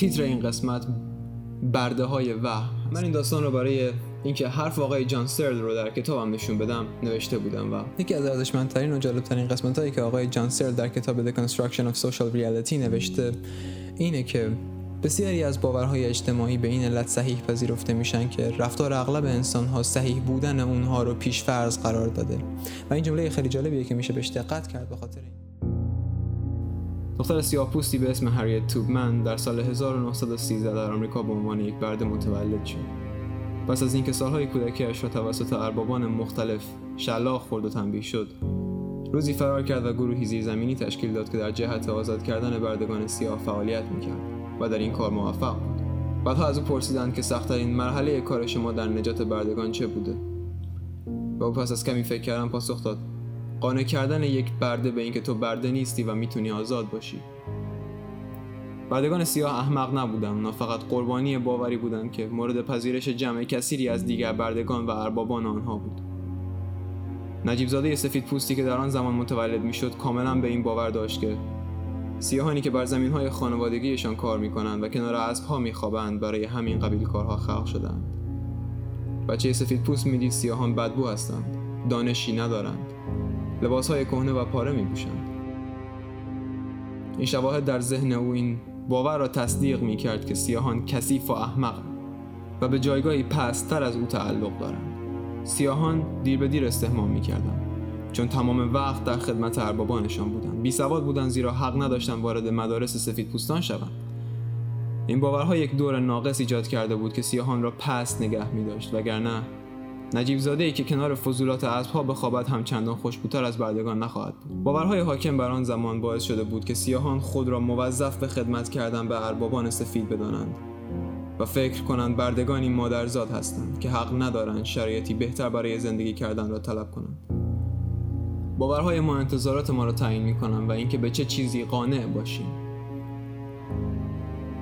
تیتر این قسمت برده های وهم. من این داستان رو برای اینکه حرف آقای جان سرل رو در کتابم نشون بدم نوشته بودم و یکی از ارزشمندترین و جالبترین قسمت هایی که آقای جان سرل در کتاب The Construction of Social Reality نوشته اینه که بسیاری از باورهای اجتماعی به این علت صحیح پذیرفته میشن که رفتار اغلب انسان ها صحیح بودن اونها رو پیش فرض قرار داده. و این جمله خیلی جالبیه که میشه بهش دقت کرد به خاطر این. دختر سیاه‌پوستی به اسم هریت توبمن در سال 1913 در آمریکا به عنوان یک برده متولد شد. پس از اینکه سالهای کودکیش را توسط اربابان مختلف شلاق خورد و تنبیه شد، روزی فرار کرد و گروهی زیرزمینی تشکیل داد که در جهت آزاد کردن بردگان سیاه فعالیت می‌کرد و در این کار موفق بود. بعدها از او پرسیدند که سختترین مرحله کار شما در نجات بردگان چه بوده؟ و او پس از کمی فکر کردن پاسخ داد قانع کردن یک برده به اینکه تو برده نیستی و می‌تونی آزاد باشی. بردگان سیاه احمق نبودن اونا فقط قربانی باوری بودند که مورد پذیرش جمع کثیری از دیگر بردگان و اربابان آنها بود. نجیب زاده سفید پوستی که در آن زمان متولد می‌شد کاملا به این باور داشت که سیاهانی که بر زمین های خانوادگیشان کار می‌کنند و کنار اسب ها میخوابند برای همین قبیل کارها خلق شدند بچه سفید پوست می‌دید سیاهان بدبو هستند دانشی ندارند. لباس های کهنه و پاره می پوشند. این شواهد در ذهن او این باور را تصدیق می کرد که سیاهان کثیف و احمق و به جایگاهی پستر از او تعلق دارند. سیاهان دیر به دیر استهمام می کردن. چون تمام وقت در خدمت اربابانشان بودند. بی سواد بودند زیرا حق نداشتند وارد مدارس سفید پوستان شوند. این باورها یک دور ناقص ایجاد کرده بود که سیاهان را پست نگه می داشت وگرنه نجیب زاده ای که کنار فضولات اسبها بخوابد هم چندان خوشبوتر از بردگان نخواهد بود. باورهای حاکم بر آن زمان باعث شده بود که سیاهان خود را موظف به خدمت کردن به اربابان سفید بدانند و فکر کنند بردگانی مادرزاد هستند که حق ندارند شرایطی بهتر برای زندگی کردن را طلب کنند. باورهای ما انتظارات ما را تعیین می کنند و اینکه به چه چیزی قانع باشیم.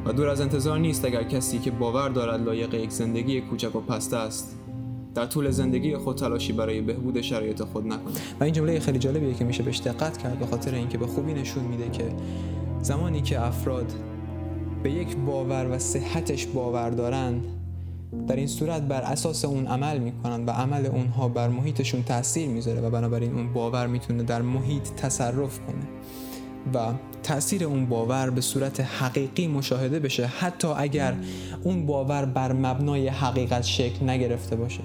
و دور از انتظار نیست اگر کسی که باور دارد لایق یک زندگی کوچک و پسته است در طول زندگی خود تلاشی برای بهبود شرایط خود نکنه. و این جمله خیلی جالبیه که میشه بهش دقت کرد به خاطر اینکه به خوبی نشون میده که زمانی که افراد به یک باور و صحتش باور دارند در این صورت بر اساس اون عمل می‌کنن و عمل اونها بر محیطشون تاثیر می‌ذاره و بنابراین اون باور می‌تونه در محیط تصرف کنه و تاثیر اون باور به صورت حقیقی مشاهده بشه حتی اگر اون باور بر مبنای حقیقت شکل نگرفته باشه.